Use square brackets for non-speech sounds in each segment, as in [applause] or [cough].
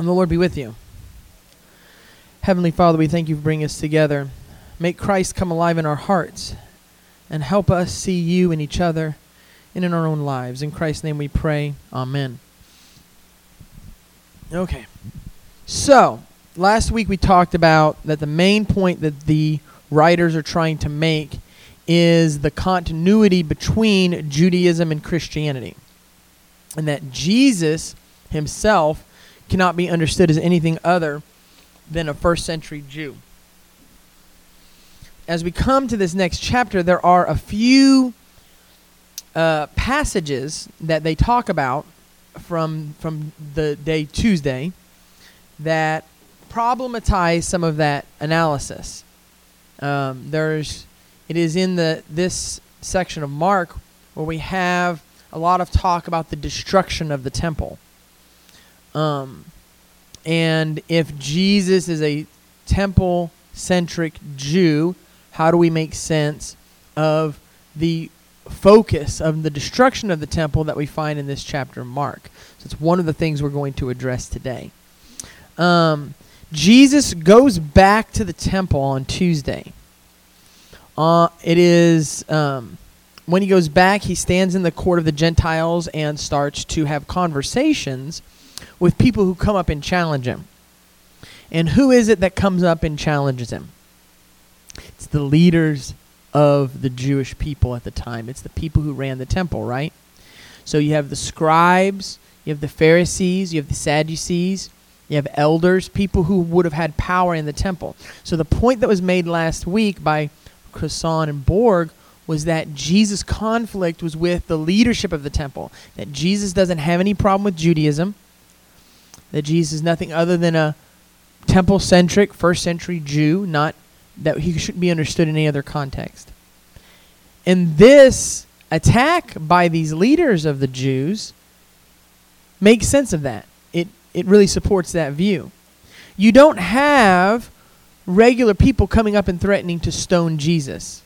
And the Lord be with you. Heavenly Father, we thank you for bringing us together. Make Christ come alive in our hearts and help us see you in each other and in our own lives. In Christ's name we pray. Amen. Okay. So, last week we talked about that the main point that the writers are trying to make is the continuity between Judaism and Christianity. And that Jesus himself cannot be understood as anything other than a first century Jew. As we come to this next chapter, there are a few uh, passages that they talk about from from the day Tuesday that problematize some of that analysis. Um, there's it is in the this section of Mark where we have a lot of talk about the destruction of the temple. Um, and if Jesus is a temple centric Jew, how do we make sense of the focus of the destruction of the temple that we find in this chapter Mark? So it's one of the things we're going to address today. Um, Jesus goes back to the temple on Tuesday. Uh, it is um, when he goes back, he stands in the court of the Gentiles and starts to have conversations with people who come up and challenge him. And who is it that comes up and challenges him? It's the leaders of the Jewish people at the time. It's the people who ran the temple, right? So you have the scribes, you have the Pharisees, you have the Sadducees, you have elders, people who would have had power in the temple. So the point that was made last week by Crossan and Borg was that Jesus' conflict was with the leadership of the temple. That Jesus doesn't have any problem with Judaism. That Jesus is nothing other than a temple centric, first century Jew, not that he shouldn't be understood in any other context. And this attack by these leaders of the Jews makes sense of that. It, it really supports that view. You don't have regular people coming up and threatening to stone Jesus.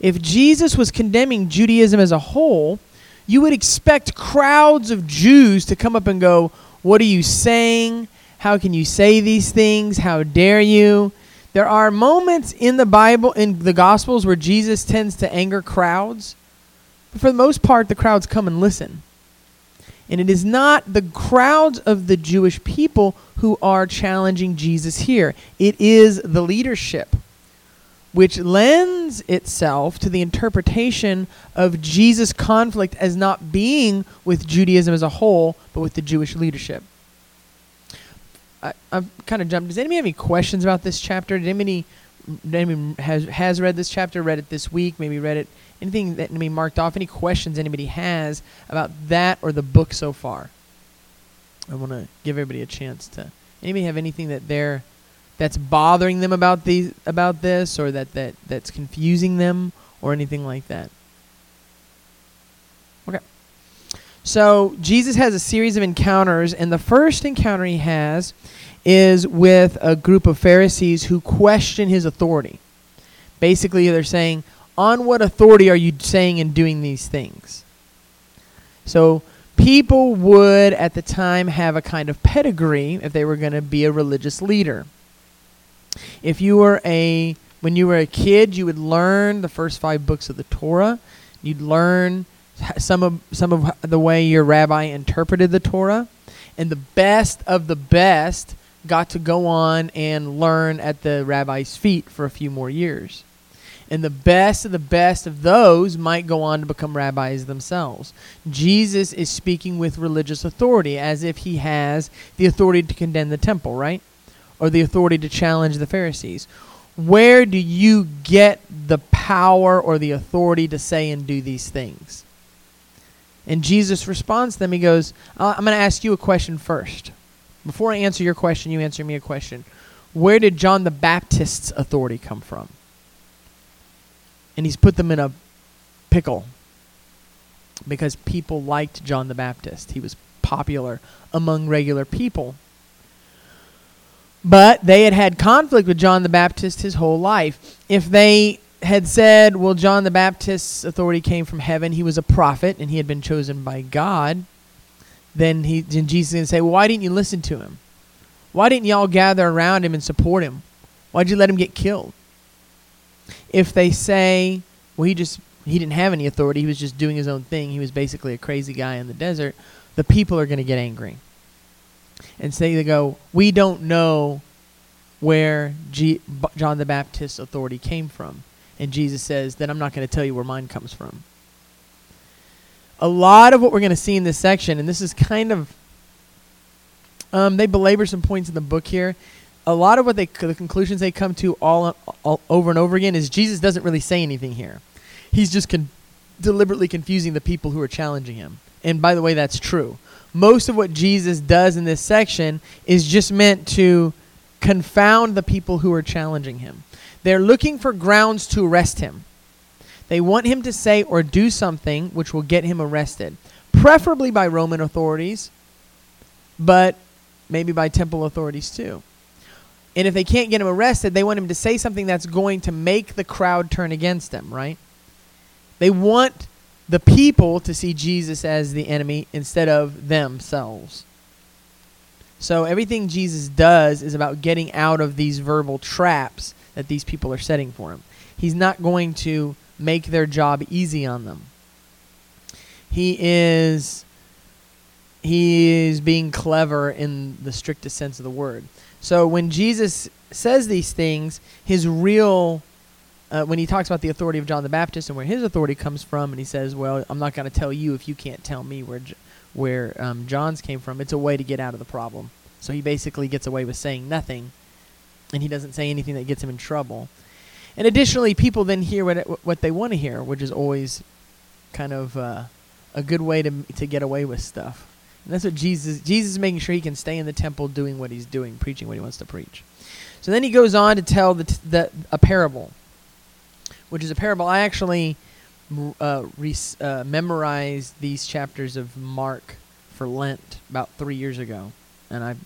If Jesus was condemning Judaism as a whole, you would expect crowds of Jews to come up and go, What are you saying? How can you say these things? How dare you? There are moments in the Bible, in the Gospels, where Jesus tends to anger crowds. But for the most part, the crowds come and listen. And it is not the crowds of the Jewish people who are challenging Jesus here, it is the leadership, which lends itself to the interpretation of Jesus' conflict as not being with Judaism as a whole, but with the Jewish leadership. I've kind of jumped. Does anybody have any questions about this chapter? Did anybody, anybody has has read this chapter? Read it this week? Maybe read it. Anything that anybody marked off? Any questions anybody has about that or the book so far? I want to give everybody a chance to. Anybody have anything that they're that's bothering them about these about this, or that that that's confusing them, or anything like that? Okay. So Jesus has a series of encounters, and the first encounter he has is with a group of Pharisees who question his authority. Basically, they're saying, On what authority are you saying and doing these things? So, people would at the time have a kind of pedigree if they were going to be a religious leader. If you were a when you were a kid, you would learn the first 5 books of the Torah. You'd learn some of some of the way your rabbi interpreted the Torah, and the best of the best got to go on and learn at the rabbi's feet for a few more years. And the best of the best of those might go on to become rabbis themselves. Jesus is speaking with religious authority as if he has the authority to condemn the temple, right? Or the authority to challenge the Pharisees. Where do you get the power or the authority to say and do these things? And Jesus responds to them. He goes, I'm going to ask you a question first. Before I answer your question, you answer me a question. Where did John the Baptist's authority come from? And he's put them in a pickle because people liked John the Baptist. He was popular among regular people. But they had had conflict with John the Baptist his whole life. If they had said, well, John the Baptist's authority came from heaven, he was a prophet, and he had been chosen by God, then he then Jesus to say, well, "Why didn't you listen to him? Why didn't y'all gather around him and support him? Why'd you let him get killed?" If they say, "Well, he just he didn't have any authority. He was just doing his own thing. He was basically a crazy guy in the desert," the people are going to get angry. And say they go, "We don't know where John the Baptist's authority came from." And Jesus says, "Then I'm not going to tell you where mine comes from." a lot of what we're going to see in this section, and this is kind of, um, they belabor some points in the book here. A lot of what they, the conclusions they come to all, all over and over again is Jesus doesn't really say anything here. He's just con- deliberately confusing the people who are challenging him. And by the way, that's true. Most of what Jesus does in this section is just meant to confound the people who are challenging him. They're looking for grounds to arrest him. They want him to say or do something which will get him arrested, preferably by Roman authorities, but maybe by temple authorities too. And if they can't get him arrested, they want him to say something that's going to make the crowd turn against him, right? They want the people to see Jesus as the enemy instead of themselves. So everything Jesus does is about getting out of these verbal traps that these people are setting for him. He's not going to make their job easy on them. He is he is being clever in the strictest sense of the word. So when Jesus says these things, his real uh, when he talks about the authority of John the Baptist and where his authority comes from, and he says, "Well, I'm not going to tell you if you can't tell me where where um, John's came from." It's a way to get out of the problem. So he basically gets away with saying nothing, and he doesn't say anything that gets him in trouble. And additionally, people then hear what what they want to hear, which is always kind of uh, a good way to to get away with stuff. And that's what Jesus Jesus is making sure he can stay in the temple doing what he's doing, preaching what he wants to preach. So then he goes on to tell the, the a parable, which is a parable. I actually uh, re- uh, memorized these chapters of Mark for Lent about three years ago, and I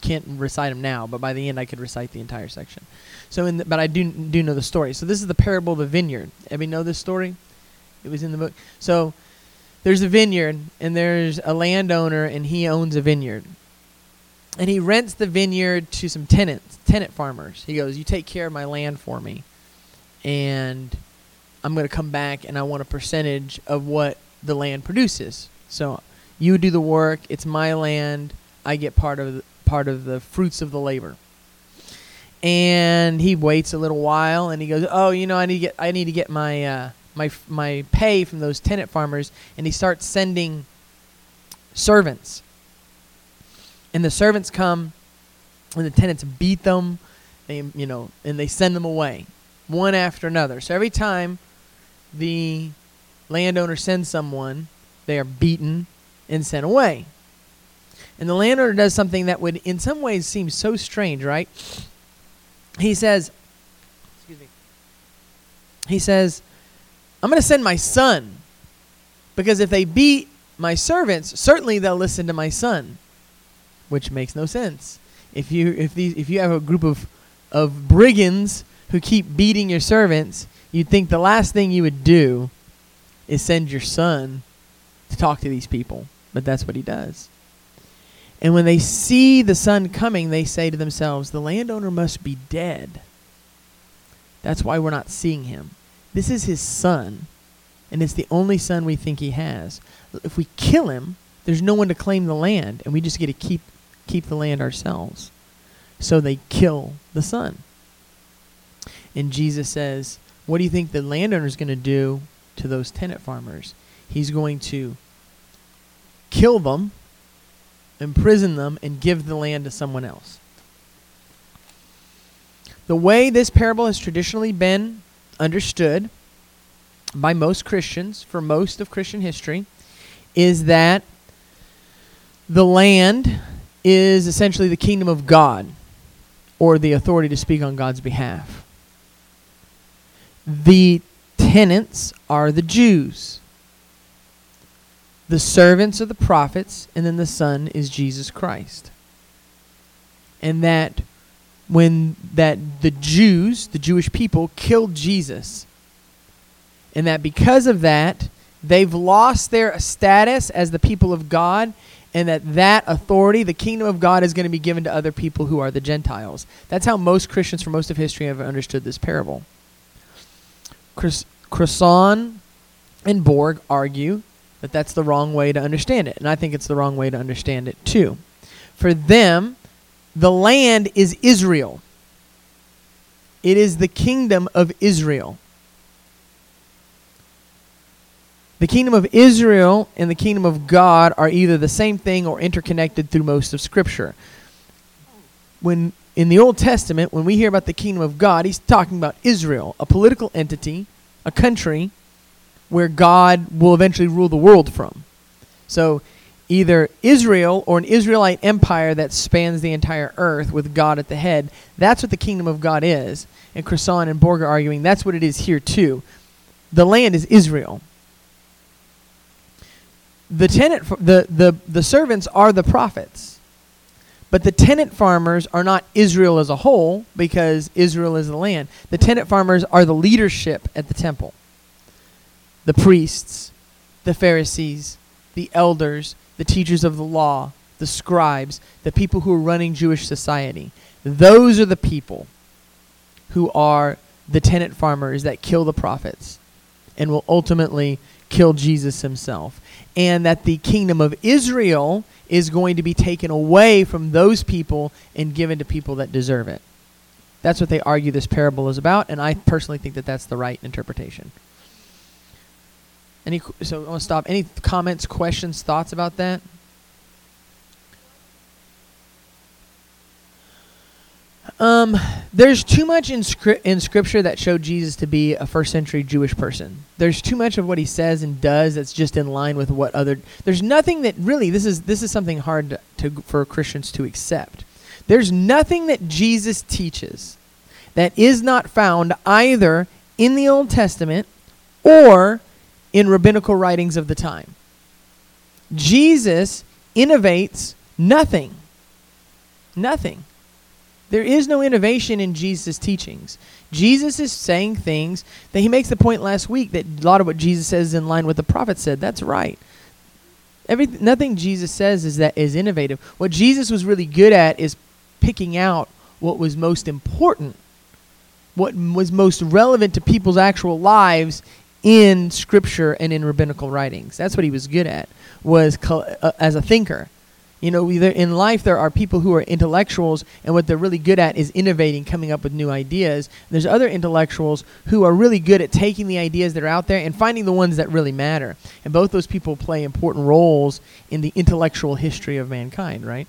can't recite them now, but by the end I could recite the entire section. So, in the, but I do do know the story. So this is the parable of the vineyard. Everybody know this story? It was in the book. So there's a vineyard, and there's a landowner, and he owns a vineyard, and he rents the vineyard to some tenants, tenant farmers. He goes, "You take care of my land for me, and I'm going to come back, and I want a percentage of what the land produces. So you do the work. It's my land. I get part of the, part of the fruits of the labor." and he waits a little while and he goes oh you know i need to get i need to get my uh, my my pay from those tenant farmers and he starts sending servants and the servants come and the tenants beat them they you know and they send them away one after another. So every time the landowner sends someone they are beaten and sent away. And the landowner does something that would in some ways seem so strange right? He says, excuse me, he says, I'm going to send my son because if they beat my servants, certainly they'll listen to my son, which makes no sense. If you if these if you have a group of of brigands who keep beating your servants, you'd think the last thing you would do is send your son to talk to these people, but that's what he does. And when they see the son coming, they say to themselves, The landowner must be dead. That's why we're not seeing him. This is his son, and it's the only son we think he has. If we kill him, there's no one to claim the land, and we just get to keep keep the land ourselves. So they kill the son. And Jesus says, What do you think the landowner's going to do to those tenant farmers? He's going to kill them imprison them, and give the land to someone else. The way this parable has traditionally been understood by most Christians for most of Christian history is that the land is essentially the kingdom of God or the authority to speak on God's behalf. The tenants are the Jews. The servants are the prophets, and then the Son is Jesus Christ. And that when that the Jews, the Jewish people, killed Jesus, and that because of that, they've lost their status as the people of God, and that that authority, the kingdom of God, is going to be given to other people who are the Gentiles. That's how most Christians for most of history have understood this parable. Chris, Crossan and Borg argue that that's the wrong way to understand it, and I think it's the wrong way to understand it too. For them, the land is Israel. It is the kingdom of Israel. The kingdom of Israel and the kingdom of God are either the same thing or interconnected through most of Scripture. When in the Old Testament, when we hear about the kingdom of God, he's talking about Israel, a political entity, a country where God will eventually rule the world from. So either Israel or an Israelite empire that spans the entire earth with God at the head. That's what the kingdom of God is. And Crossan and Borg are arguing that's what it is here too. The land is Israel the tenant the, the, the servants are the prophets but the tenant farmers are not israel as a whole because israel is the land. The tenant farmers are the leadership at the temple. The priests the pharisees the elders the teachers of the law the scribes the people who are running jewish society. Those are the people who are the tenant farmers that kill the prophets and will ultimately kill jesus himself. And that the kingdom of Israel is going to be taken away from those people and given to people that deserve it. That's what they argue this parable is about, and I personally think that that's the right interpretation. Any so I want to stop. Any comments, questions, thoughts about that? Um, there's too much in, scri- in scripture that showed Jesus to be a first century Jewish person. There's too much of what he says and does that's just in line with what other. There's nothing that really this is this is something hard to, to for Christians to accept. There's nothing that Jesus teaches that is not found either in the Old Testament or in rabbinical writings of the time. Jesus innovates nothing. Nothing. There is no innovation in Jesus' teachings. Jesus is saying things that he makes the point last week that a lot of what Jesus says is in line with the prophet said. That's right. Every, nothing Jesus says is that is innovative. What Jesus was really good at is picking out what was most important, what was most relevant to people's actual lives in scripture and in rabbinical writings. That's what he was good at was uh, as a thinker. You know, either in life there are people who are intellectuals, and what they're really good at is innovating, coming up with new ideas. There's other intellectuals who are really good at taking the ideas that are out there and finding the ones that really matter. And both those people play important roles in the intellectual history of mankind, right?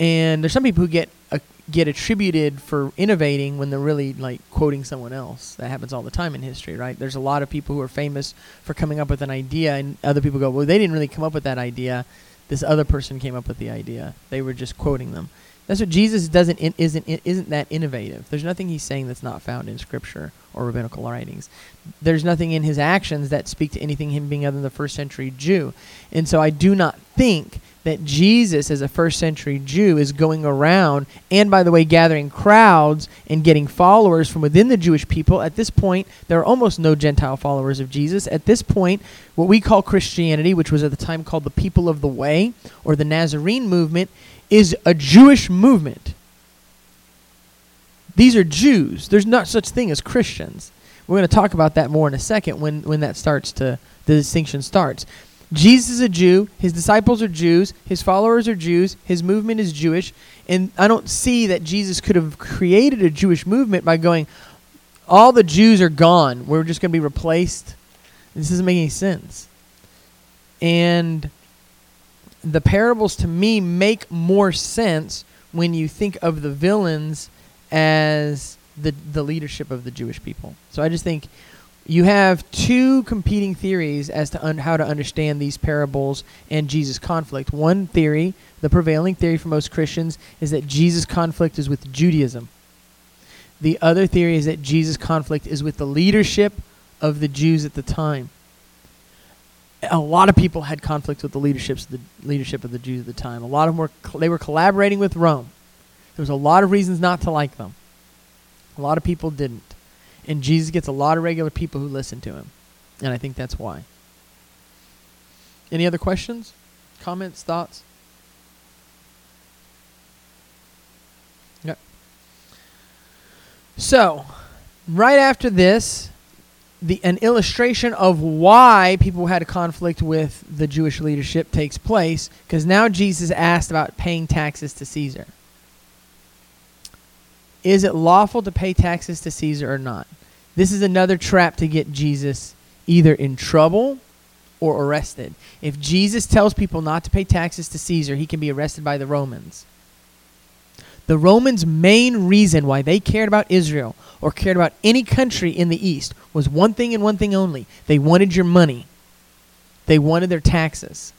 And there's some people who get uh, get attributed for innovating when they're really like quoting someone else. That happens all the time in history, right? There's a lot of people who are famous for coming up with an idea, and other people go, "Well, they didn't really come up with that idea." This other person came up with the idea. They were just quoting them. That's what Jesus doesn't in, isn't isn't that innovative. There's nothing he's saying that's not found in scripture or rabbinical writings. There's nothing in his actions that speak to anything him being other than the first century Jew. And so I do not think that Jesus, as a first century Jew, is going around and, by the way, gathering crowds and getting followers from within the Jewish people. At this point, there are almost no Gentile followers of Jesus. At this point, what we call Christianity, which was at the time called the People of the Way or the Nazarene movement, is a Jewish movement. These are Jews. There's not such thing as Christians. We're going to talk about that more in a second when, when that starts to, the distinction starts. Jesus is a Jew. His disciples are Jews. His followers are Jews. His movement is Jewish. And I don't see that Jesus could have created a Jewish movement by going, all the Jews are gone. We're just going to be replaced. This doesn't make any sense. And the parables to me make more sense when you think of the villains as the the leadership of the Jewish people. So I just think you have two competing theories as to un- how to understand these parables and Jesus' conflict. One theory, the prevailing theory for most Christians, is that Jesus' conflict is with Judaism. The other theory is that Jesus' conflict is with the leadership of the Jews at the time. A lot of people had conflicts with the leaderships the leadership of the Jews at the time. A lot of them were they were collaborating with Rome. There was a lot of reasons not to like them. A lot of people didn't. And Jesus gets a lot of regular people who listen to him. And I think that's why. Any other questions? comments, thoughts? Yep. So, right after this, the an illustration of why people had a conflict with the Jewish leadership takes place because now Jesus asked about paying taxes to Caesar. Is it lawful to pay taxes to Caesar or not? This is another trap to get Jesus either in trouble or arrested. If Jesus tells people not to pay taxes to Caesar, he can be arrested by the Romans. The Romans' main reason why they cared about Israel or cared about any country in the East was one thing and one thing only they wanted your money, they wanted their taxes.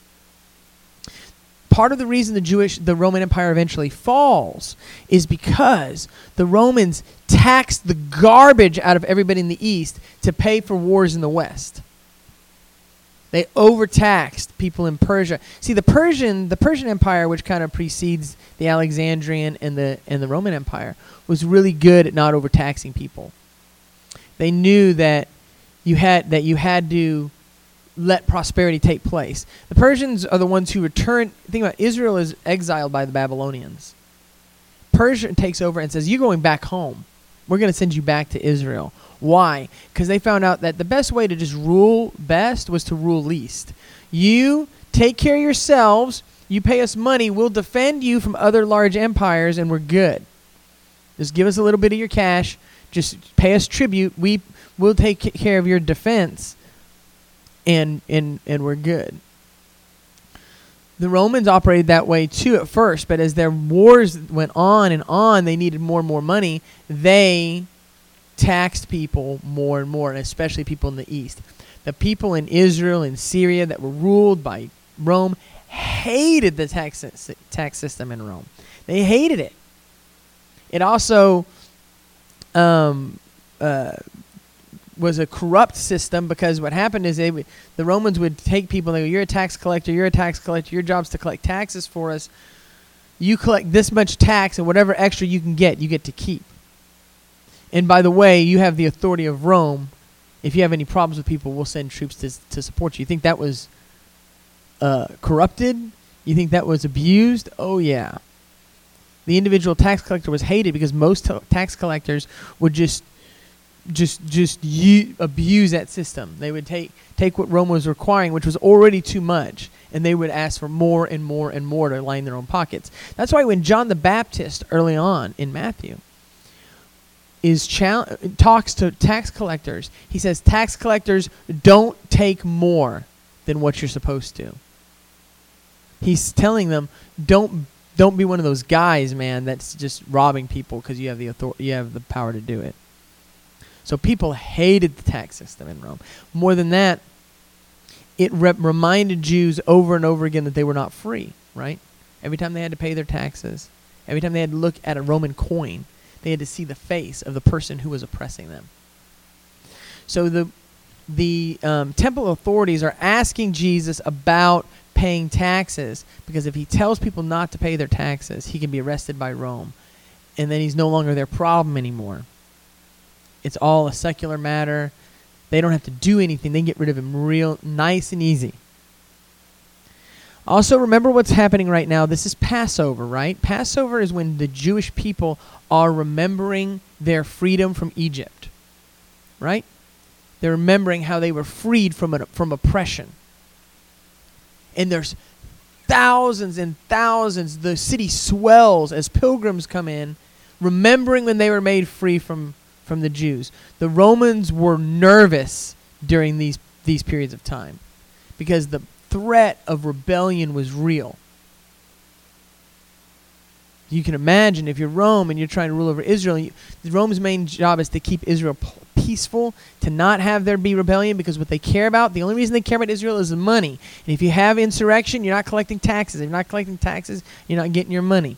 Part of the reason the Jewish the Roman Empire eventually falls is because the Romans taxed the garbage out of everybody in the East to pay for wars in the West. They overtaxed people in Persia. See, the Persian, the Persian Empire, which kind of precedes the Alexandrian and the and the Roman Empire, was really good at not overtaxing people. They knew that you had that you had to let prosperity take place. The Persians are the ones who return. Think about Israel is exiled by the Babylonians. Persia takes over and says, "You're going back home. We're going to send you back to Israel." Why? Because they found out that the best way to just rule best was to rule least. You take care of yourselves. You pay us money. We'll defend you from other large empires, and we're good. Just give us a little bit of your cash. Just pay us tribute. We will take care of your defense, and and and we're good. The Romans operated that way too at first, but as their wars went on and on, they needed more and more money. They taxed people more and more, and especially people in the east. The people in Israel and Syria that were ruled by Rome hated the tax tax system in Rome. They hated it. It also um, uh, was a corrupt system because what happened is they w- the Romans would take people and they go, "You're a tax collector. You're a tax collector. Your job's to collect taxes for us. You collect this much tax, and whatever extra you can get, you get to keep." And by the way, you have the authority of Rome. If you have any problems with people, we'll send troops to to support you. You think that was uh, corrupted? You think that was abused? Oh yeah. The individual tax collector was hated because most t- tax collectors would just just just u- abuse that system. They would take take what Rome was requiring, which was already too much, and they would ask for more and more and more to line their own pockets. That's why when John the Baptist early on in Matthew is chal- talks to tax collectors. He says tax collectors don't take more than what you're supposed to. He's telling them don't don't be one of those guys, man, that's just robbing people because you have the authority, you have the power to do it. So people hated the tax system in Rome. More than that, it re- reminded Jews over and over again that they were not free, right? Every time they had to pay their taxes, every time they had to look at a Roman coin, they had to see the face of the person who was oppressing them. So the the um, temple authorities are asking Jesus about paying taxes because if he tells people not to pay their taxes, he can be arrested by Rome, and then he's no longer their problem anymore. It's all a secular matter. They don't have to do anything. They get rid of him real nice and easy. Also, remember what's happening right now. This is Passover, right? Passover is when the Jewish people are remembering their freedom from Egypt, right? They're remembering how they were freed from, an, from oppression. And there's thousands and thousands. The city swells as pilgrims come in, remembering when they were made free from, from the Jews. The Romans were nervous during these, these periods of time because the threat of rebellion was real. You can imagine if you're Rome and you're trying to rule over Israel, you, Rome's main job is to keep Israel p- peaceful, to not have there be rebellion, because what they care about, the only reason they care about Israel is the money. And if you have insurrection, you're not collecting taxes. If you're not collecting taxes, you're not getting your money.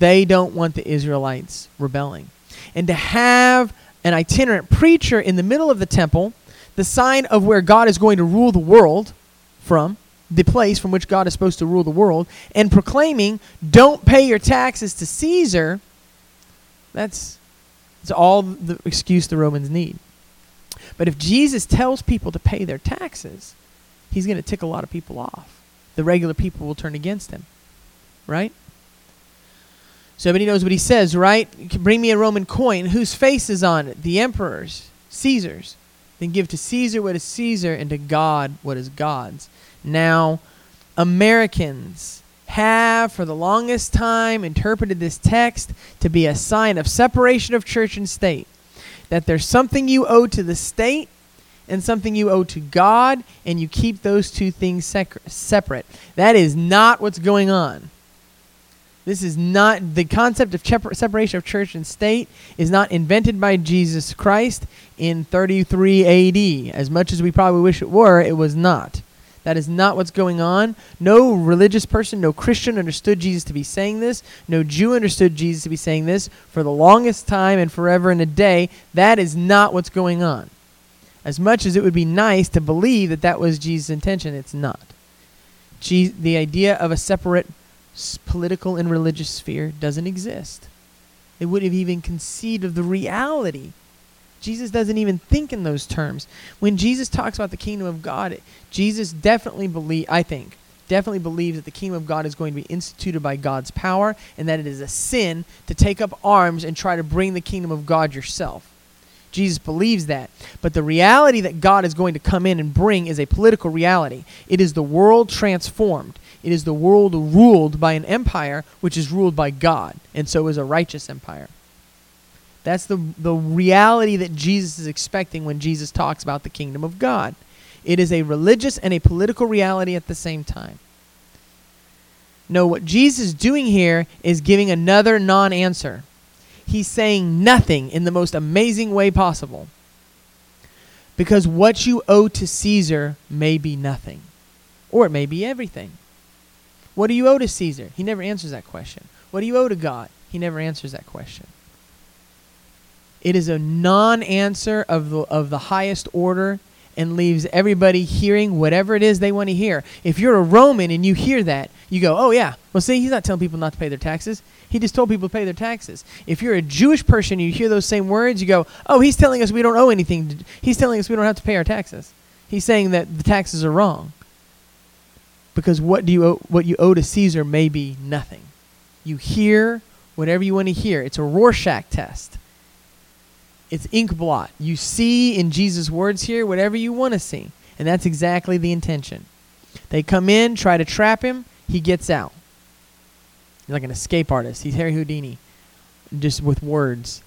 They don't want the Israelites rebelling. And to have an itinerant preacher in the middle of the temple, the sign of where God is going to rule the world from, the place from which God is supposed to rule the world, and proclaiming, don't pay your taxes to Caesar, that's, that's all the excuse the Romans need. But if Jesus tells people to pay their taxes, he's going to tick a lot of people off. the regular people will turn against him. Right? So everybody knows what he says, right? Bring me a Roman coin. Whose face is on it? The emperor's, Caesar's. Then give to Caesar what is Caesar and to God what is God's. Now, Americans have for the longest time interpreted this text to be a sign of separation of church and state. That there's something you owe to the state and something you owe to God, and you keep those two things separate. That is not what's going on. This is not the concept of separation of church and state is not invented by Jesus Christ in 33 AD. As much as we probably wish it were, it was not. That is not what's going on. No religious person, no Christian understood Jesus to be saying this. No Jew understood Jesus to be saying this for the longest time and forever and a day. That is not what's going on. As much as it would be nice to believe that that was Jesus' intention, it's not. the idea of a separate political and religious sphere doesn't exist. They would have even conceived of the reality. Jesus doesn't even think in those terms. When Jesus talks about the kingdom of God, Jesus definitely believe I think definitely believes that the kingdom of God is going to be instituted by God's power and that it is a sin to take up arms and try to bring the kingdom of God yourself. Jesus believes that. But the reality that God is going to come in and bring is a political reality. It is the world transformed. It is the world ruled by an empire which is ruled by God, and so is a righteous empire. That's the, the reality that Jesus is expecting when Jesus talks about the kingdom of God. It is a religious and a political reality at the same time. No, what Jesus is doing here is giving another non answer. He's saying nothing in the most amazing way possible. Because what you owe to Caesar may be nothing, or it may be everything. What do you owe to Caesar? He never answers that question. What do you owe to God? He never answers that question. It is a non answer of the, of the highest order and leaves everybody hearing whatever it is they want to hear. If you're a Roman and you hear that, you go, oh, yeah. Well, see, he's not telling people not to pay their taxes. He just told people to pay their taxes. If you're a Jewish person and you hear those same words, you go, oh, he's telling us we don't owe anything. He's telling us we don't have to pay our taxes. He's saying that the taxes are wrong because what do you owe, what you owe to Caesar may be nothing. You hear whatever you want to hear. It's a Rorschach test. It's ink blot. You see in Jesus' words here whatever you want to see, and that's exactly the intention. They come in, try to trap him, he gets out. He's like an escape artist. He's Harry Houdini, just with words,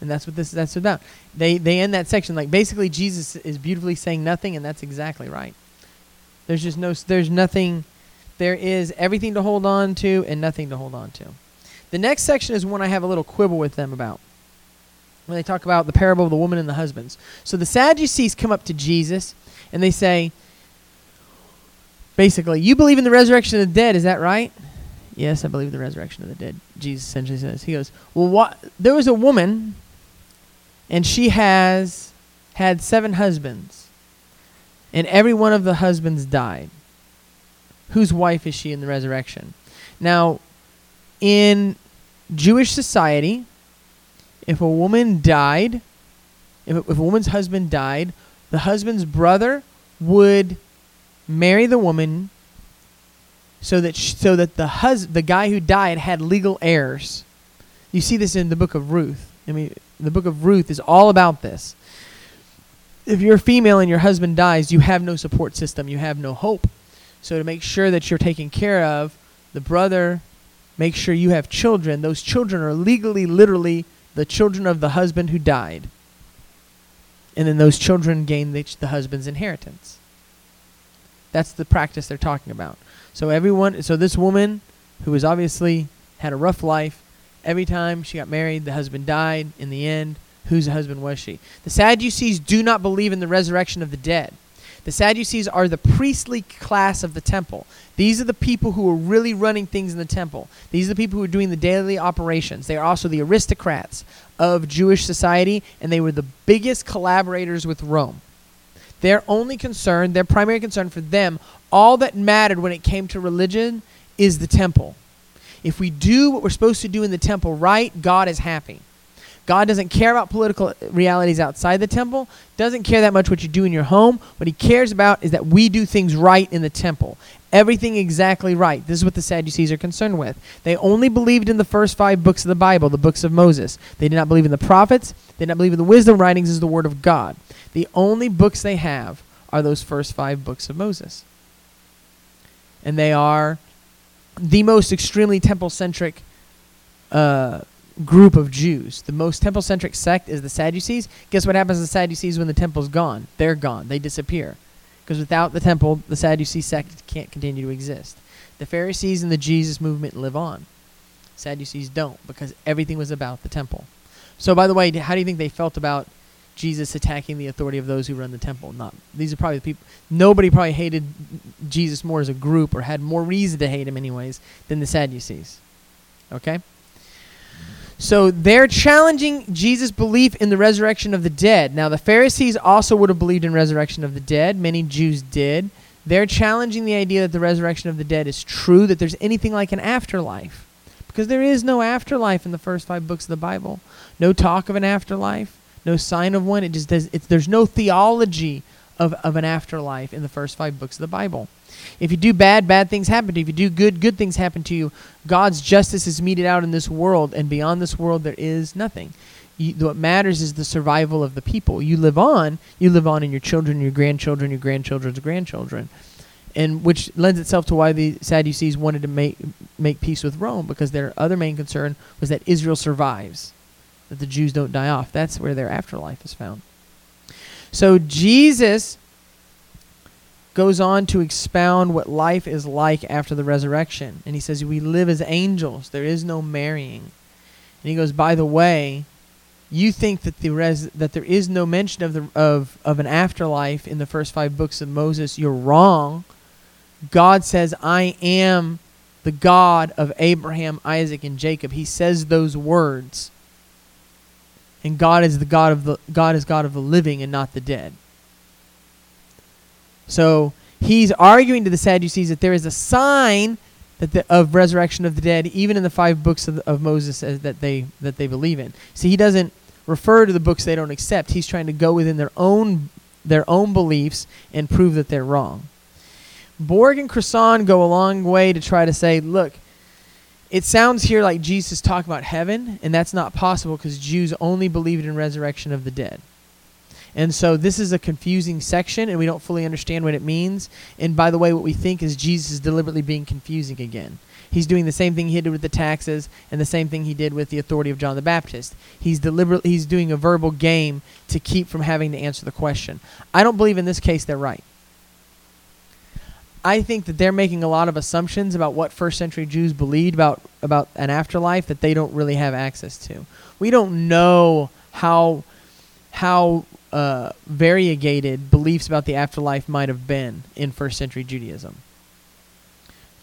and that's what this that's about. They they end that section like basically Jesus is beautifully saying nothing, and that's exactly right. There's just no, there's nothing, there is everything to hold on to and nothing to hold on to. The next section is one I have a little quibble with them about. When they talk about the parable of the woman and the husbands. So the Sadducees come up to Jesus and they say, basically, you believe in the resurrection of the dead, is that right? Yes, I believe in the resurrection of the dead. Jesus essentially says. He goes, Well, what? There was a woman, and she has had seven husbands and every one of the husbands died. Whose wife is she in the resurrection? Now, in Jewish society, if a woman died, if a, if a woman's husband died, the husband's brother would marry the woman so that sh- so that the hus- the guy who died had legal heirs. You see this in the book of Ruth. I mean, the book of Ruth is all about this if you're a female and your husband dies, you have no support system, you have no hope. So to make sure that you're taken care of, the brother make sure you have children. Those children are legally, literally the children of the husband who died. And then those children gain the, the husband's inheritance. That's the practice they're talking about. So everyone, so this woman, who was obviously had a rough life, every time she got married, the husband died. In the end, whose husband was she? The Sadducees do not believe in the resurrection of the dead. The Sadducees are the priestly class of the temple. These are the people who are really running things in the temple. These are the people who are doing the daily operations. They are also the aristocrats of Jewish society, and they were the biggest collaborators with Rome. Their only concern, their primary concern for them, all that mattered when it came to religion is the temple. If we do what we're supposed to do in the temple right, God is happy. God doesn't care about political realities outside the temple, doesn't care that much what you do in your home. What he cares about is that we do things right in the temple. Everything exactly right. This is what the Sadducees are concerned with. They only believed in the first five books of the Bible, the books of Moses. They did not believe in the prophets. They did not believe in the wisdom writings as the Word of God. The only books they have are those first five books of Moses. And they are the most extremely temple centric uh, group of Jews. The most temple centric sect is the Sadducees. Guess what happens to the Sadducees when the temple's gone? They're gone. They disappear. Because without the temple, the Sadducee sect can't continue to exist. The Pharisees and the Jesus movement live on. Sadducees don't, because everything was about the temple. So, by the way, how do you think they felt about Jesus attacking the authority of those who run the temple? Not these are probably the people. Nobody probably hated Jesus more as a group, or had more reason to hate him, anyways, than the Sadducees. Okay. So they're challenging Jesus' belief in the resurrection of the dead. Now, the Pharisees also would have believed in resurrection of the dead. Many Jews did. They're challenging the idea that the resurrection of the dead is true, that there's anything like an afterlife. Because there is no afterlife in the first five books of the Bible. No talk of an afterlife, no sign of one. It just does, there's no theology of, of an afterlife in the first five books of the Bible. If you do bad, bad things happen to you. If you do good, good things happen to you. God's justice is meted out in this world, and beyond this world, there is nothing. You, what matters is the survival of the people. You live on, you live on in your children, your grandchildren, your grandchildren's grandchildren. And which lends itself to why the Sadducees wanted to make make peace with Rome because their other main concern was that Israel survives, that the Jews don't die off. That's where their afterlife is found. So Jesus goes on to expound what life is like after the resurrection. And he says, We live as angels, there is no marrying. And he goes, By the way, you think that the res- that there is no mention of the of, of an afterlife in the first five books of Moses, you're wrong. God says, I am the God of Abraham, Isaac, and Jacob. He says those words. And God is the God of the God is God of the living and not the dead. So he's arguing to the Sadducees that there is a sign that the, of resurrection of the dead, even in the five books of, of Moses as, that they that they believe in. See, he doesn't refer to the books they don't accept. He's trying to go within their own their own beliefs and prove that they're wrong. Borg and Crossan go a long way to try to say, look, it sounds here like Jesus talking about heaven, and that's not possible because Jews only believed in resurrection of the dead. And so this is a confusing section, and we don't fully understand what it means. And by the way, what we think is Jesus is deliberately being confusing again. He's doing the same thing he did with the taxes and the same thing he did with the authority of John the Baptist. He's deliberately he's doing a verbal game to keep from having to answer the question. I don't believe in this case they're right. I think that they're making a lot of assumptions about what first century Jews believed about about an afterlife that they don't really have access to. We don't know how how uh, variegated beliefs about the afterlife might have been in first century Judaism.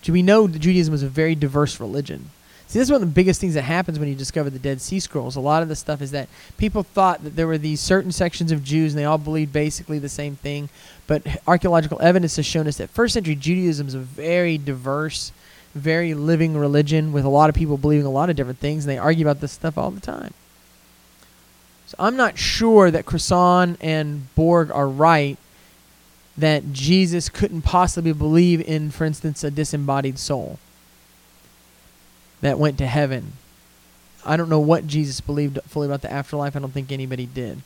Do we know that Judaism was a very diverse religion. See, this is one of the biggest things that happens when you discover the Dead Sea Scrolls. A lot of the stuff is that people thought that there were these certain sections of Jews and they all believed basically the same thing. But archaeological evidence has shown us that first century Judaism is a very diverse, very living religion with a lot of people believing a lot of different things, and they argue about this stuff all the time. I'm not sure that Crossan and Borg are right that Jesus couldn't possibly believe in, for instance, a disembodied soul that went to heaven. I don't know what Jesus believed fully about the afterlife. I don't think anybody did.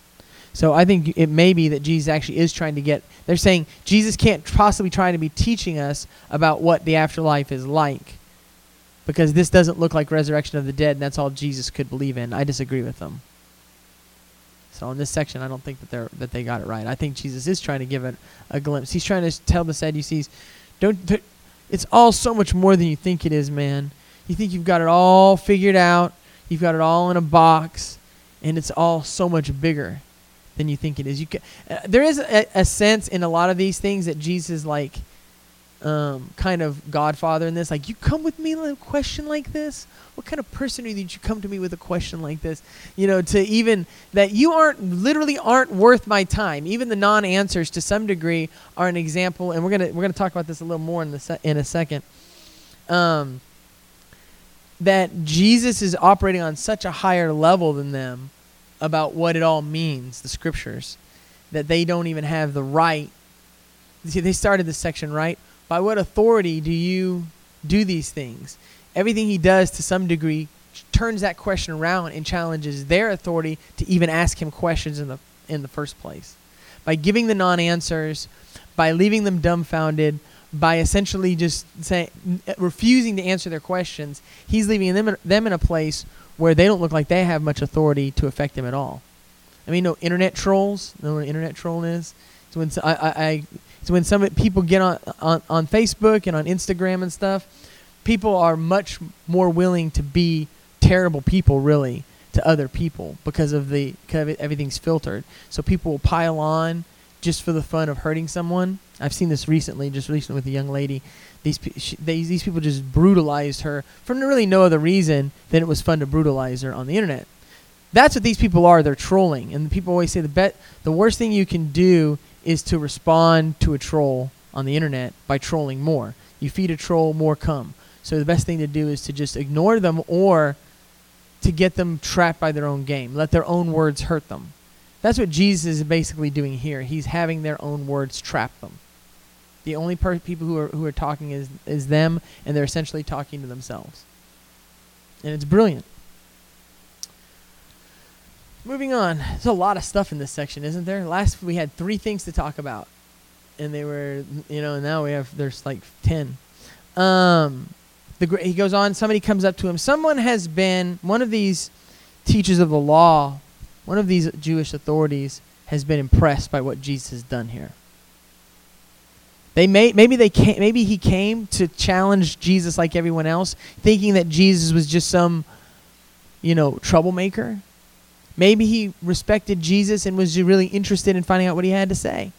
So I think it may be that Jesus actually is trying to get. They're saying Jesus can't possibly try to be teaching us about what the afterlife is like, because this doesn't look like resurrection of the dead, and that's all Jesus could believe in. I disagree with them. So in this section, I don't think that they're that they got it right. I think Jesus is trying to give it a glimpse. He's trying to tell the Sadducees, don't. It's all so much more than you think it is, man. You think you've got it all figured out. You've got it all in a box, and it's all so much bigger than you think it is. You can, uh, there is a, a sense in a lot of these things that Jesus like um, kind of godfather in this. Like, you come with me with a question like this? What kind of person are you that you come to me with a question like this? You know, to even that you aren't literally aren't worth my time. Even the non-answers, to some degree, are an example. And we're gonna we're gonna talk about this a little more in the se- in a second. Um, that Jesus is operating on such a higher level than them about what it all means, the scriptures, that they don't even have the right. See, they started this section right. By what authority do you do these things? Everything he does to some degree turns that question around and challenges their authority to even ask him questions in the in the first place. By giving the non-answers, by leaving them dumbfounded, by essentially just saying uh, refusing to answer their questions, he's leaving them in, them in a place where they don't look like they have much authority to affect him at all. I mean, no internet trolls. Know what an internet troll is? It's when I, I, I when some people get on, on on Facebook and on Instagram and stuff. People are much more willing to be terrible people, really, to other people because of the cause everything's filtered. So people will pile on just for the fun of hurting someone. I've seen this recently, just recently with a young lady. These she, they, these people just brutalized her for really no other reason than it was fun to brutalize her on the internet. That's what these people are. They're trolling, and people always say the bet the worst thing you can do is to respond to a troll on the internet by trolling more. You feed a troll, more come. So the best thing to do is to just ignore them or to get them trapped by their own game. Let their own words hurt them. That's what Jesus is basically doing here. He's having their own words trap them. The only per- people who are who are talking is is them, and they're essentially talking to themselves. And it's brilliant. Moving on, there's a lot of stuff in this section, isn't there? Last we had three things to talk about, and they were, you know, now we have there's like ten. Um, the he goes on. Somebody comes up to him. Someone has been one of these teachers of the law, one of these Jewish authorities has been impressed by what Jesus has done here. They may maybe they came, maybe he came to challenge Jesus like everyone else, thinking that Jesus was just some, you know, troublemaker. Maybe he respected Jesus and was really interested in finding out what he had to say.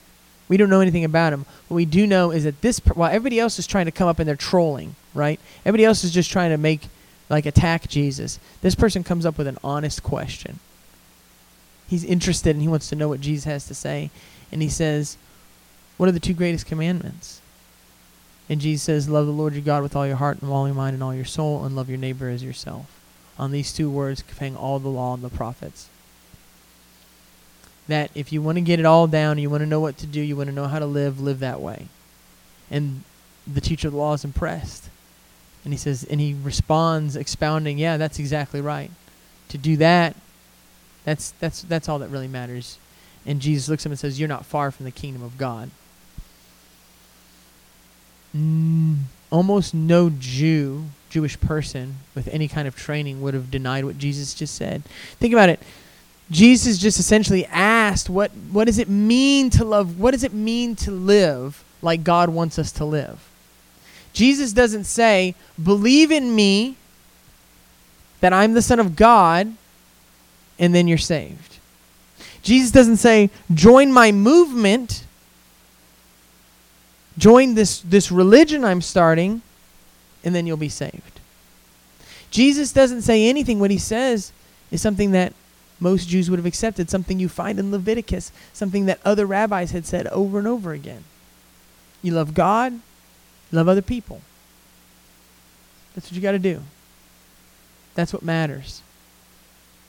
We don't know anything about him. What we do know is that this, while everybody else is trying to come up and they're trolling, right? Everybody else is just trying to make, like, attack Jesus. This person comes up with an honest question. He's interested and he wants to know what Jesus has to say. And he says, What are the two greatest commandments? And Jesus says, Love the Lord your God with all your heart and all your mind and all your soul, and love your neighbor as yourself. On these two words hang all the law and the prophets. That if you want to get it all down, you want to know what to do, you want to know how to live, live that way. And the teacher of the law is impressed. And he says, and he responds, expounding, yeah, that's exactly right. To do that, that's that's that's all that really matters. And Jesus looks at him and says, You're not far from the kingdom of God. Mm, almost no Jew, Jewish person with any kind of training would have denied what Jesus just said. Think about it. Jesus just essentially asked, what, what does it mean to love? What does it mean to live like God wants us to live? Jesus doesn't say, believe in me that I'm the Son of God, and then you're saved. Jesus doesn't say, join my movement, join this, this religion I'm starting, and then you'll be saved. Jesus doesn't say anything. What he says is something that most Jews would have accepted, something you find in Leviticus, something that other rabbis had said over and over again. You love God, you love other people. That's what you got to do. That's what matters.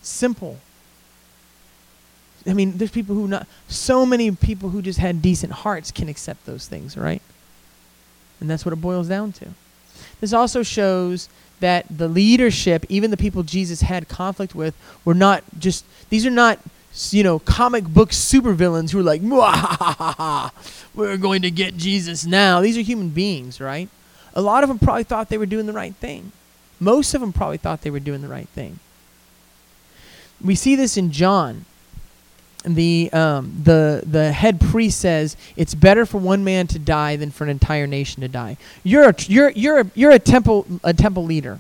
Simple. I mean, there's people who not so many people who just had decent hearts can accept those things, right? And that's what it boils down to. This also shows that the leadership, even the people Jesus had conflict with, were not just these are not you know comic book supervillains who are like we're going to get Jesus now. These are human beings, right? A lot of them probably thought they were doing the right thing. Most of them probably thought they were doing the right thing. We see this in John the um, the the head priest says it's better for one man to die than for an entire nation to die. You're a, you're you're a, you're a temple a temple leader,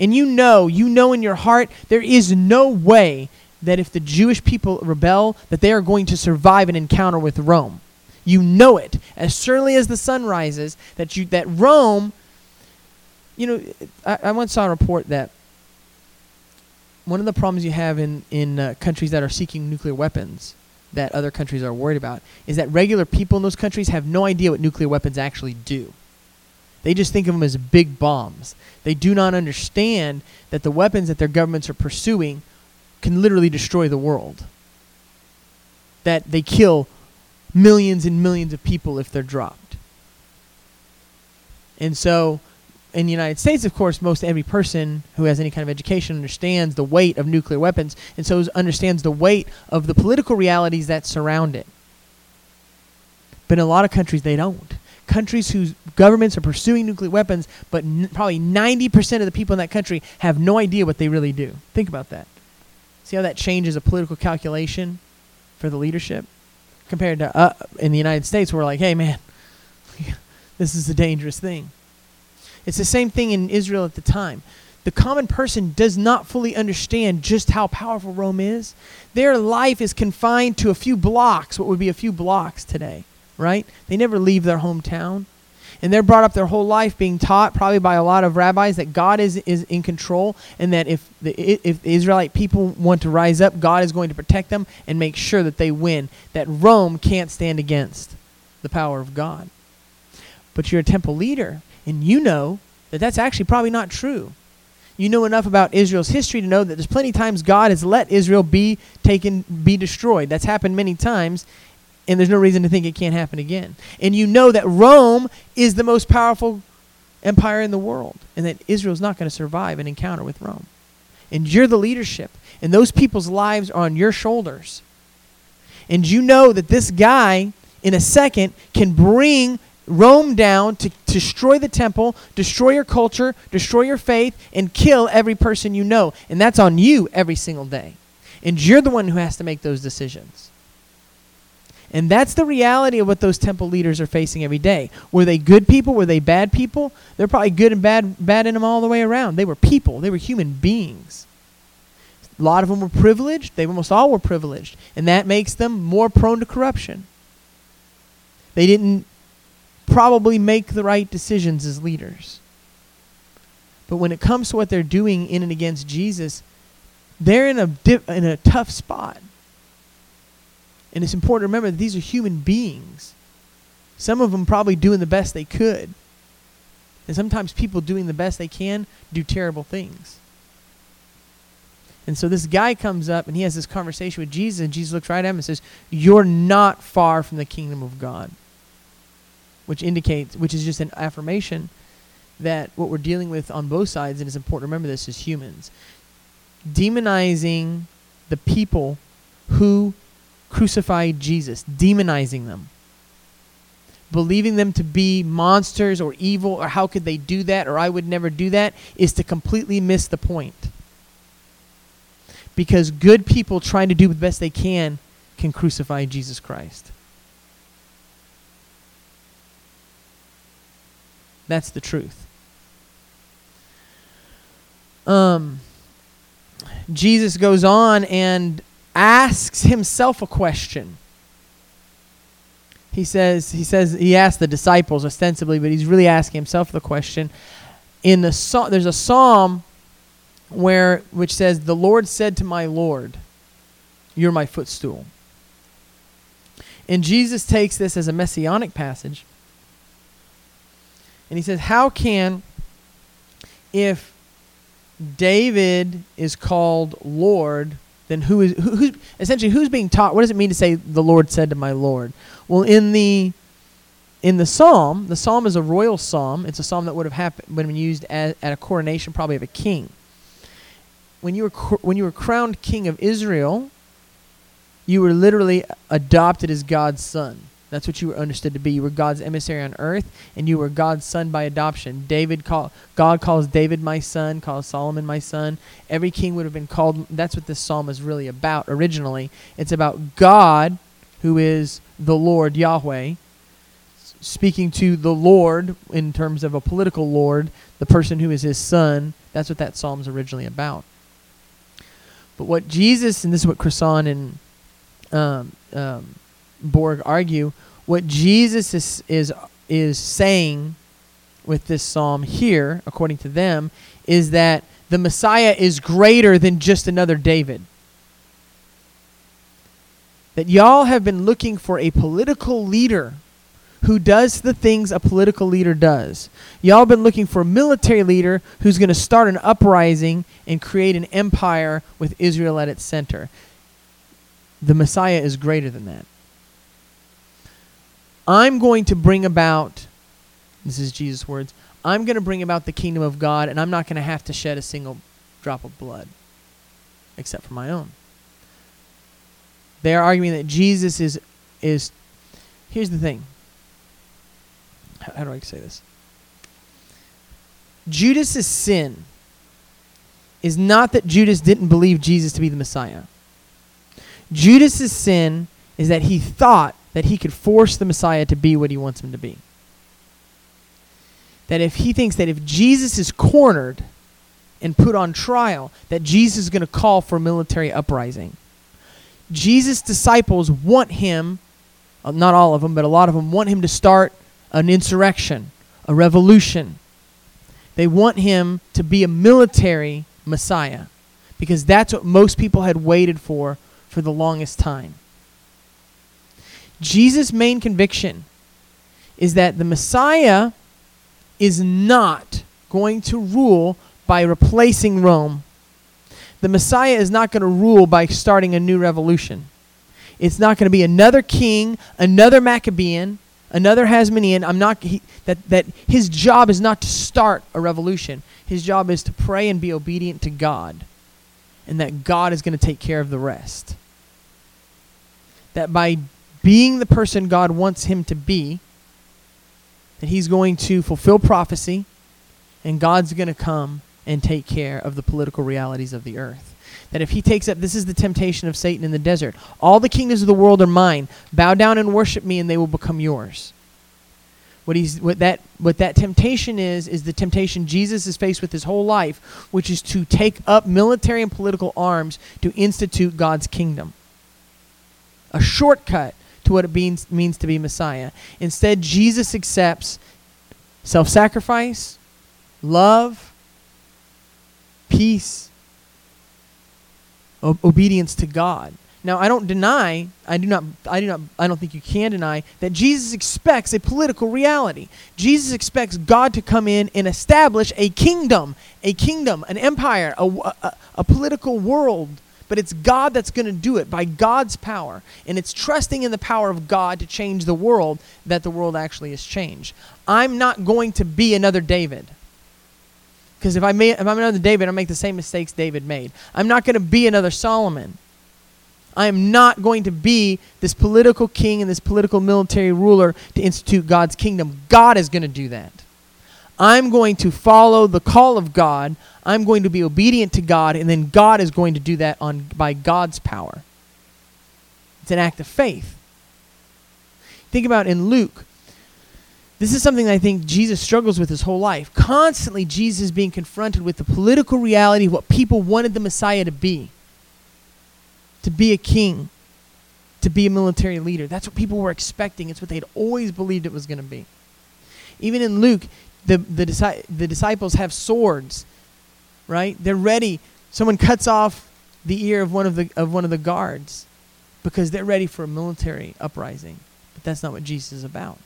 and you know you know in your heart there is no way that if the Jewish people rebel that they are going to survive an encounter with Rome. You know it as surely as the sun rises that you that Rome. You know, I, I once saw a report that one of the problems you have in in uh, countries that are seeking nuclear weapons that other countries are worried about is that regular people in those countries have no idea what nuclear weapons actually do. They just think of them as big bombs. They do not understand that the weapons that their governments are pursuing can literally destroy the world. That they kill millions and millions of people if they're dropped. And so, in the United States, of course, most every person who has any kind of education understands the weight of nuclear weapons and so understands the weight of the political realities that surround it. But in a lot of countries, they don't. Countries whose governments are pursuing nuclear weapons, but n- probably 90% of the people in that country have no idea what they really do. Think about that. See how that changes a political calculation for the leadership? Compared to uh, in the United States, where we're like, hey, man, [laughs] this is a dangerous thing. It's the same thing in Israel at the time. The common person does not fully understand just how powerful Rome is. Their life is confined to a few blocks, what would be a few blocks today right? They never leave their hometown. And they're brought up their whole life being taught, probably by a lot of rabbis, that God is, is in control and that if the, if the Israelite people want to rise up, God is going to protect them and make sure that they win. That Rome can't stand against the power of God. But you're a temple leader, and you know that that's actually probably not true. You know enough about Israel's history to know that there's plenty of times God has let Israel be taken, be destroyed. That's happened many times, and there's no reason to think it can't happen again. And you know that Rome is the most powerful empire in the world, and that Israel's not going to survive an encounter with Rome. And you're the leadership, and those people's lives are on your shoulders. And you know that this guy, in a second, can bring Rome down to, destroy the temple, destroy your culture, destroy your faith, and kill every person you know. And that's on you every single day. And you're the one who has to make those decisions. And that's the reality of what those temple leaders are facing every day. Were they good people? Were they bad people? They're probably good and bad, bad in them all the way around. They were people. They were human beings. A lot of them were privileged. They almost all were privileged, and that makes them more prone to corruption. They didn't probably make the right decisions as leaders. But when it comes to what they're doing in and against Jesus, they're in a dip, in a tough spot and it's important to remember that these are human beings. Some of them probably doing the best they could. And sometimes people doing the best they can do terrible things. And so this guy comes up and he has this conversation with Jesus, and Jesus looks right at him and says, You're not far from the kingdom of God. Which indicates, which is just an affirmation that what we're dealing with on both sides, and it's important to remember this is humans, demonizing the people who crucified Jesus, demonizing them, believing them to be monsters or evil, or how could they do that, or I would never do that, is to completely miss the point. Because good people trying to do the best they can can crucify Jesus Christ. That's the truth. Um, Jesus goes on and asks himself a question. He says, he says, he asked the disciples ostensibly, but he's really asking himself the question. In the psalm, there's a psalm where which says, "The Lord said to my Lord, You're my footstool." And Jesus takes this as a messianic passage, and he says, "How can, if David is called Lord, then who is who, essentially who's being taught? What does it mean to say the Lord said to my Lord? Well, in the in the psalm, the psalm is a royal psalm. It's a psalm that would have happened when used at, at a coronation, probably of a king. When you were when you were crowned king of Israel, you were literally adopted as God's son. That's what you were understood to be. You were God's emissary on earth, and you were God's son by adoption. David call, God calls David my son, calls Solomon my son. Every king would have been called. That's what this psalm is really about originally. It's about God, who is the Lord Yahweh, speaking to the Lord in terms of a political Lord, the person who is his son. That's what that psalm is originally about. But what Jesus, and this is what Crossan and um, um, Borg argue what Jesus is is is saying with this psalm here, according to them, is that the Messiah is greater than just another David. That y'all have been looking for a political leader who does the things a political leader does. Y'all been looking for a military leader who's going to start an uprising and create an empire with Israel at its center. The Messiah is greater than that. I'm going to bring about, this is Jesus' words, I'm going to bring about the kingdom of God, and I'm not going to have to shed a single drop of blood, except for my own. They are arguing that Jesus is is. Here's the thing. How, how do I say this? Judas's sin is not that Judas didn't believe Jesus to be the Messiah. Judas's sin is that he thought that he could force the Messiah to be what he wants him to be. That if he thinks that if Jesus is cornered and put on trial, that Jesus is going to call for a military uprising. Jesus' disciples want him, uh, not all of them, but a lot of them want him to start an insurrection, a revolution. They want him to be a military Messiah because that's what most people had waited for for the longest time. Jesus' main conviction is that the Messiah is not going to rule by replacing Rome. The Messiah is not going to rule by starting a new revolution. It's not going to be another king, another Maccabean, another Hasmonean. I'm not he, that that his job is not to start a revolution. His job is to pray and be obedient to God, and that God is going to take care of the rest. That by being the person God wants him to be, that he's going to fulfill prophecy, and God's going to come and take care of the political realities of the earth. That if he takes up, this is the temptation of Satan in the desert. All the kingdoms of the world are mine. Bow down and worship me, and they will become yours. What he's what that what that temptation is is the temptation Jesus is faced with his whole life, which is to take up military and political arms to institute God's kingdom. A shortcut to what it means means to be Messiah. Instead, Jesus accepts self-sacrifice, love, peace, obedience to God. Now, I don't deny, I do not, I do not, I don't think you can deny that Jesus expects a political reality. Jesus expects God to come in and establish a kingdom, a kingdom, an empire, a, a, a political world. But it's God that's going to do it by God's power. And it's trusting in the power of God to change the world that the world actually is changed. I'm not going to be another David. Because if, I if I'm another David, I'll make the same mistakes David made. I'm not going to be another Solomon. I am not going to be this political king and this political military ruler to institute God's kingdom. God is going to do that. I'm going to follow the call of God. I'm going to be obedient to God, and then God is going to do that on, by God's power. It's an act of faith. Think about in Luke this is something I think Jesus struggles with his whole life. Constantly, Jesus being confronted with the political reality of what people wanted the Messiah to be to be a king, to be a military leader. That's what people were expecting. It's what they'd always believed it was going to be. Even in Luke, the, the, the disciples have swords, right? They're ready. Someone cuts off the ear of one of the, of one of the guards because they're ready for a military uprising. But that's not what Jesus is about.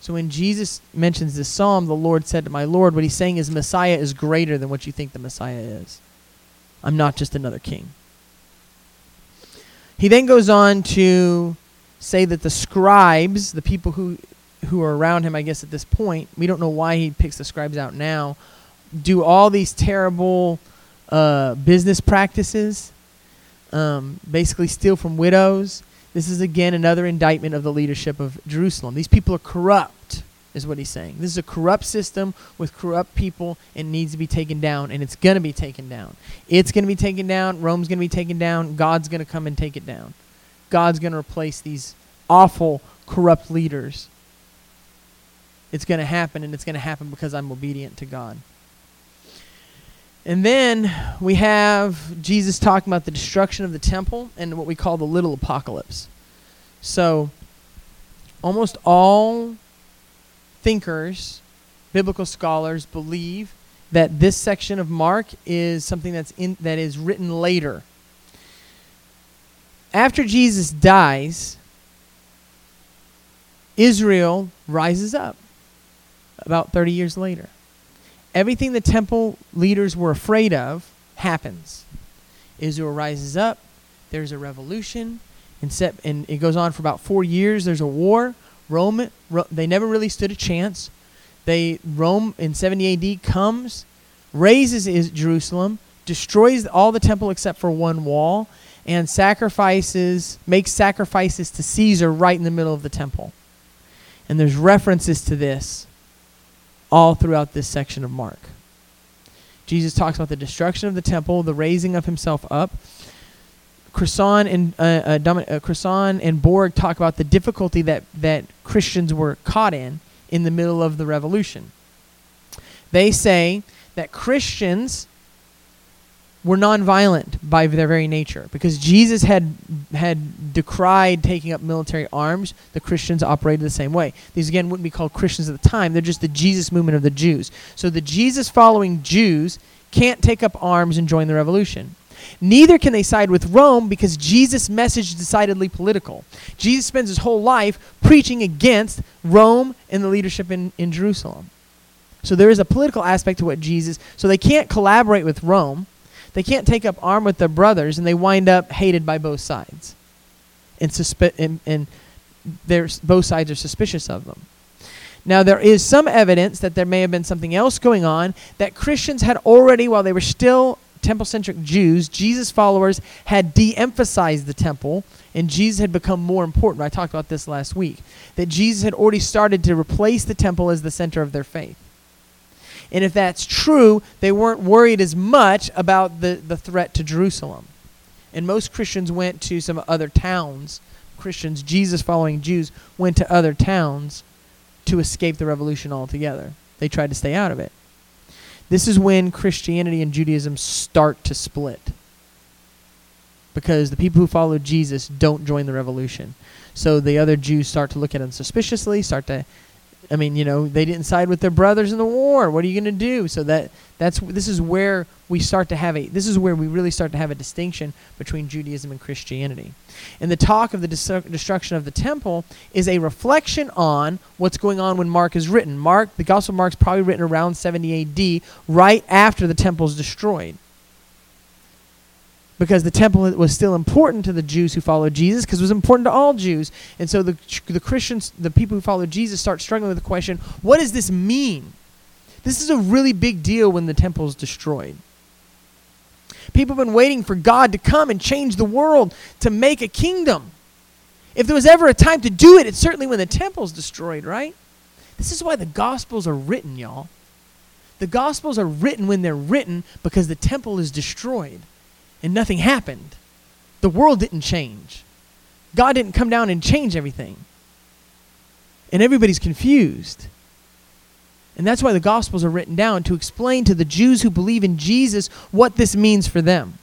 So when Jesus mentions this psalm, the Lord said to my Lord, what he's saying is Messiah is greater than what you think the Messiah is. I'm not just another king. He then goes on to say that the scribes, the people who who are around him, I guess at this point, we don't know why he picks the scribes out now, do all these terrible uh, business practices, um, basically steal from widows, this is again another indictment of the leadership of Jerusalem. These people are corrupt, is what he's saying. This is a corrupt system with corrupt people and needs to be taken down, and it's going to be taken down. It's going to be taken down. Rome's going to be taken down. God's going to come and take it down. God's going to replace these awful, corrupt leaders. It's going to happen, and it's going to happen because I'm obedient to God. And then we have Jesus talking about the destruction of the temple and what we call the little apocalypse. So, almost all thinkers, biblical scholars, believe that this section of Mark is something that's in, that is written later. After Jesus dies, Israel rises up about 30 years later. Everything the temple leaders were afraid of happens. Israel rises up, there's a revolution, and, set, and it goes on for about four years. There's a war. Rome, Ro- they never really stood a chance. They Rome in 70 AD comes, razes is Jerusalem, destroys all the temple except for one wall, and sacrifices makes sacrifices to Caesar right in the middle of the temple. And there's references to this all throughout this section of Mark. Jesus talks about the destruction of the temple, the raising of himself up. Crossan and uh, uh, Domin- uh, Crossan and Borg talk about the difficulty that that Christians were caught in in the middle of the revolution. They say that Christians were nonviolent by their very nature because Jesus had had decried taking up military arms. The Christians operated the same way. These again wouldn't be called Christians at the time. They're just the Jesus movement of the Jews. So the Jesus following Jews can't take up arms and join the revolution. Neither can they side with Rome because Jesus' message is decidedly political. Jesus spends his whole life preaching against Rome and the leadership in, in Jerusalem. So there is a political aspect to what Jesus, so they can't collaborate with Rome. They can't take up arm with their brothers, and they wind up hated by both sides. And, suspi- and, and both sides are suspicious of them. Now, there is some evidence that there may have been something else going on that Christians had already, while they were still temple centric Jews, Jesus followers had de emphasized the temple, and Jesus had become more important. I talked about this last week. That Jesus had already started to replace the temple as the center of their faith. And if that's true, they weren't worried as much about the, the threat to Jerusalem. And most Christians went to some other towns. Christians, Jesus following Jews, went to other towns to escape the revolution altogether. They tried to stay out of it. This is when Christianity and Judaism start to split. Because the people who follow Jesus don't join the revolution. So the other Jews start to look at them suspiciously, start to I mean, you know, they didn't side with their brothers in the war. What are you going to do? So that that's this is where we start to have a this is where we really start to have a distinction between Judaism and Christianity. And the talk of the destruction of the temple is a reflection on what's going on when Mark is written. Mark, the Gospel of Mark's probably written around 70 AD, right after the temple is destroyed because the temple was still important to the Jews who followed Jesus because it was important to all Jews. And so the, the Christians, the people who followed Jesus, start struggling with the question what does this mean? This is a really big deal when the temple is destroyed. People have been waiting for God to come and change the world to make a kingdom. If there was ever a time to do it, it's certainly when the temple is destroyed, right? This is why the Gospels are written, y'all. The Gospels are written when they're written because the temple is destroyed and nothing happened. The world didn't change. God didn't come down and change everything. And everybody's confused. And that's why the Gospels are written down to explain to the Jews who believe in Jesus what this means for them.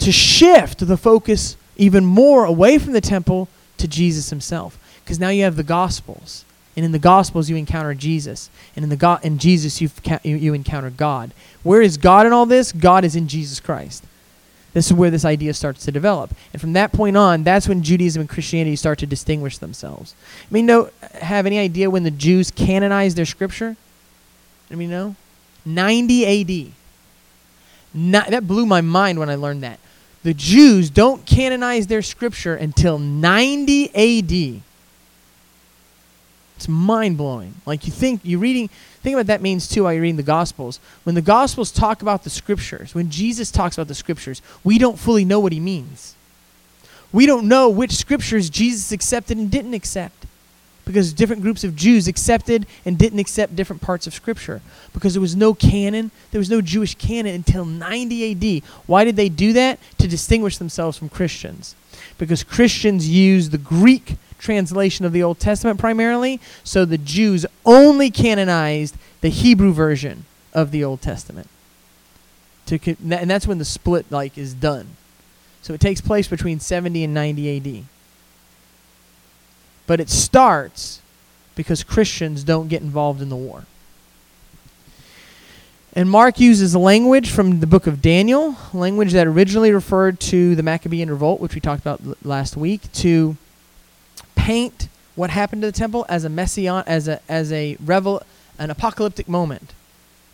To shift the focus even more away from the temple to Jesus himself. Because now you have the Gospels. And in the Gospels, you encounter Jesus. And in, the God, in Jesus, you you encounter God. Where is God in all this? God is in Jesus Christ. This is where this idea starts to develop. And from that point on, that's when Judaism and Christianity start to distinguish themselves. I mean, no, have any idea when the Jews canonized their scripture? I mean, no? 90 AD. Not, that blew my mind when I learned that. The Jews don't canonize their scripture until 90 AD. It's mind blowing. Like you think you're reading. Think about that means too while you're reading the Gospels. When the Gospels talk about the Scriptures, when Jesus talks about the Scriptures, we don't fully know what he means. We don't know which Scriptures Jesus accepted and didn't accept, because different groups of Jews accepted and didn't accept different parts of Scripture. Because there was no canon, there was no Jewish canon until 90 A.D. Why did they do that? To distinguish themselves from Christians, because Christians use the Greek translation of the Old Testament primarily, so the Jews only canonized the Hebrew version of the Old Testament. To and that's when the split like is done. So it takes place between 70 and 90 AD. But it starts because Christians don't get involved in the war. And Mark uses language from the book of Daniel, language that originally referred to the Maccabean revolt, which we talked about l- last week, to paint what happened to the temple as a messian as a as a revel an apocalyptic moment.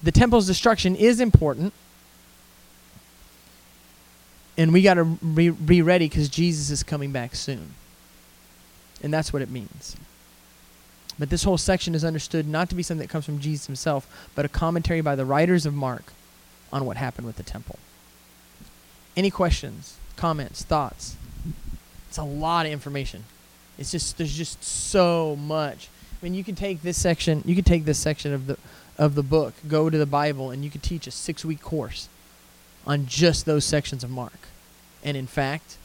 The temple's destruction is important, and we got to be, be ready because Jesus is coming back soon. And that's what it means. But this whole section is understood not to be something that comes from Jesus himself, but a commentary by the writers of Mark on what happened with the temple. Any questions, comments, thoughts? It's a lot of information. It's just there's just so much. I mean, you can take this section, you could take this section of the of the book, go to the Bible, and you could teach a six-week course on just those sections of Mark. And in fact,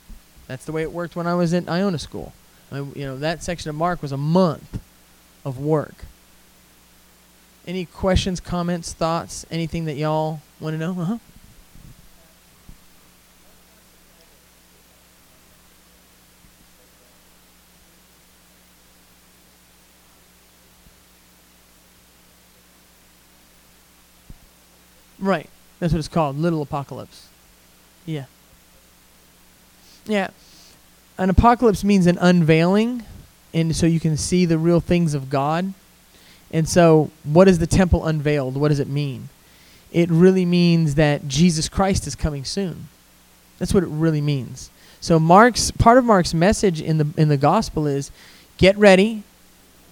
that's the way it worked when I was in Iona school. I mean, you know, that section of Mark was a month of work. Any questions, comments, thoughts, anything that y'all want to know? Uh-huh. Right. That's what it's called, Little Apocalypse. Yeah. Yeah. An apocalypse means an unveiling, and so you can see the real things of God. And so, what is the temple unveiled? What does it mean? It really means that Jesus Christ is coming soon. That's what it really means. So Mark's part of Mark's message in the in the gospel is get ready,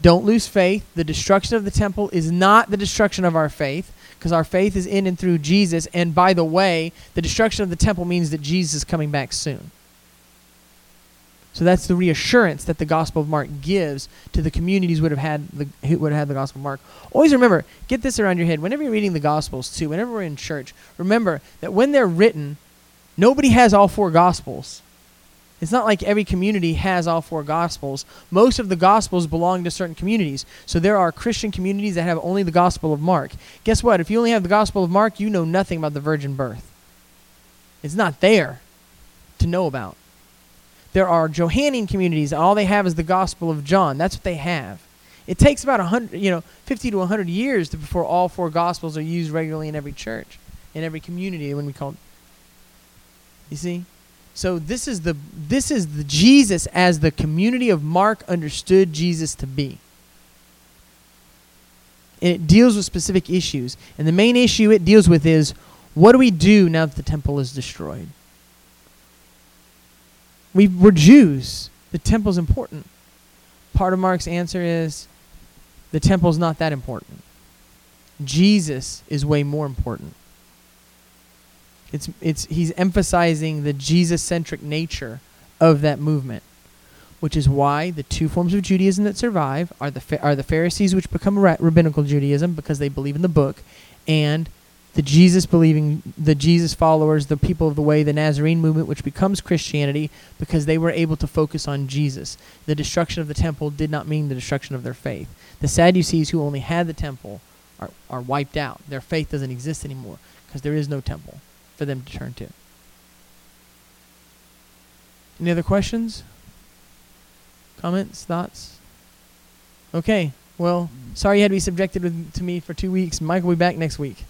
don't lose faith. The destruction of the temple is not the destruction of our faith because our faith is in and through Jesus. And by the way, the destruction of the temple means that Jesus is coming back soon. So that's the reassurance that the Gospel of Mark gives to the communities would have had the who would have had the Gospel of Mark. Always remember, get this around your head. Whenever you're reading the Gospels too, whenever we're in church, remember that when they're written, nobody has all four Gospels. It's not like every community has all four gospels. Most of the gospels belong to certain communities. So there are Christian communities that have only the gospel of Mark. Guess what? If you only have the gospel of Mark, you know nothing about the virgin birth. It's not there to know about. There are Johannine communities, all they have is the gospel of John. That's what they have. It takes about 100, you know, 50 to 100 years to, before all four gospels are used regularly in every church, in every community when we call it. You see? So this is the this is the Jesus as the community of Mark understood Jesus to be. And it deals with specific issues. And the main issue it deals with is what do we do now that the temple is destroyed? We, we're Jews. The temple's important. Part of Mark's answer is the temple's not that important. Jesus is way more important. It's it's he's emphasizing the Jesus-centric nature of that movement, which is why the two forms of Judaism that survive are the are the Pharisees, which become ra- rabbinical Judaism because they believe in the book, and the Jesus believing, the Jesus followers, the people of the way, the Nazarene movement, which becomes Christianity because they were able to focus on Jesus. The destruction of the temple did not mean the destruction of their faith. The Sadducees, who only had the temple, are, are wiped out. Their faith doesn't exist anymore because there is no temple for them to turn to. Any other questions? Comments? Thoughts? Okay. Well, mm. sorry you had to be subjected with, to me for two weeks. Mike will be back next week.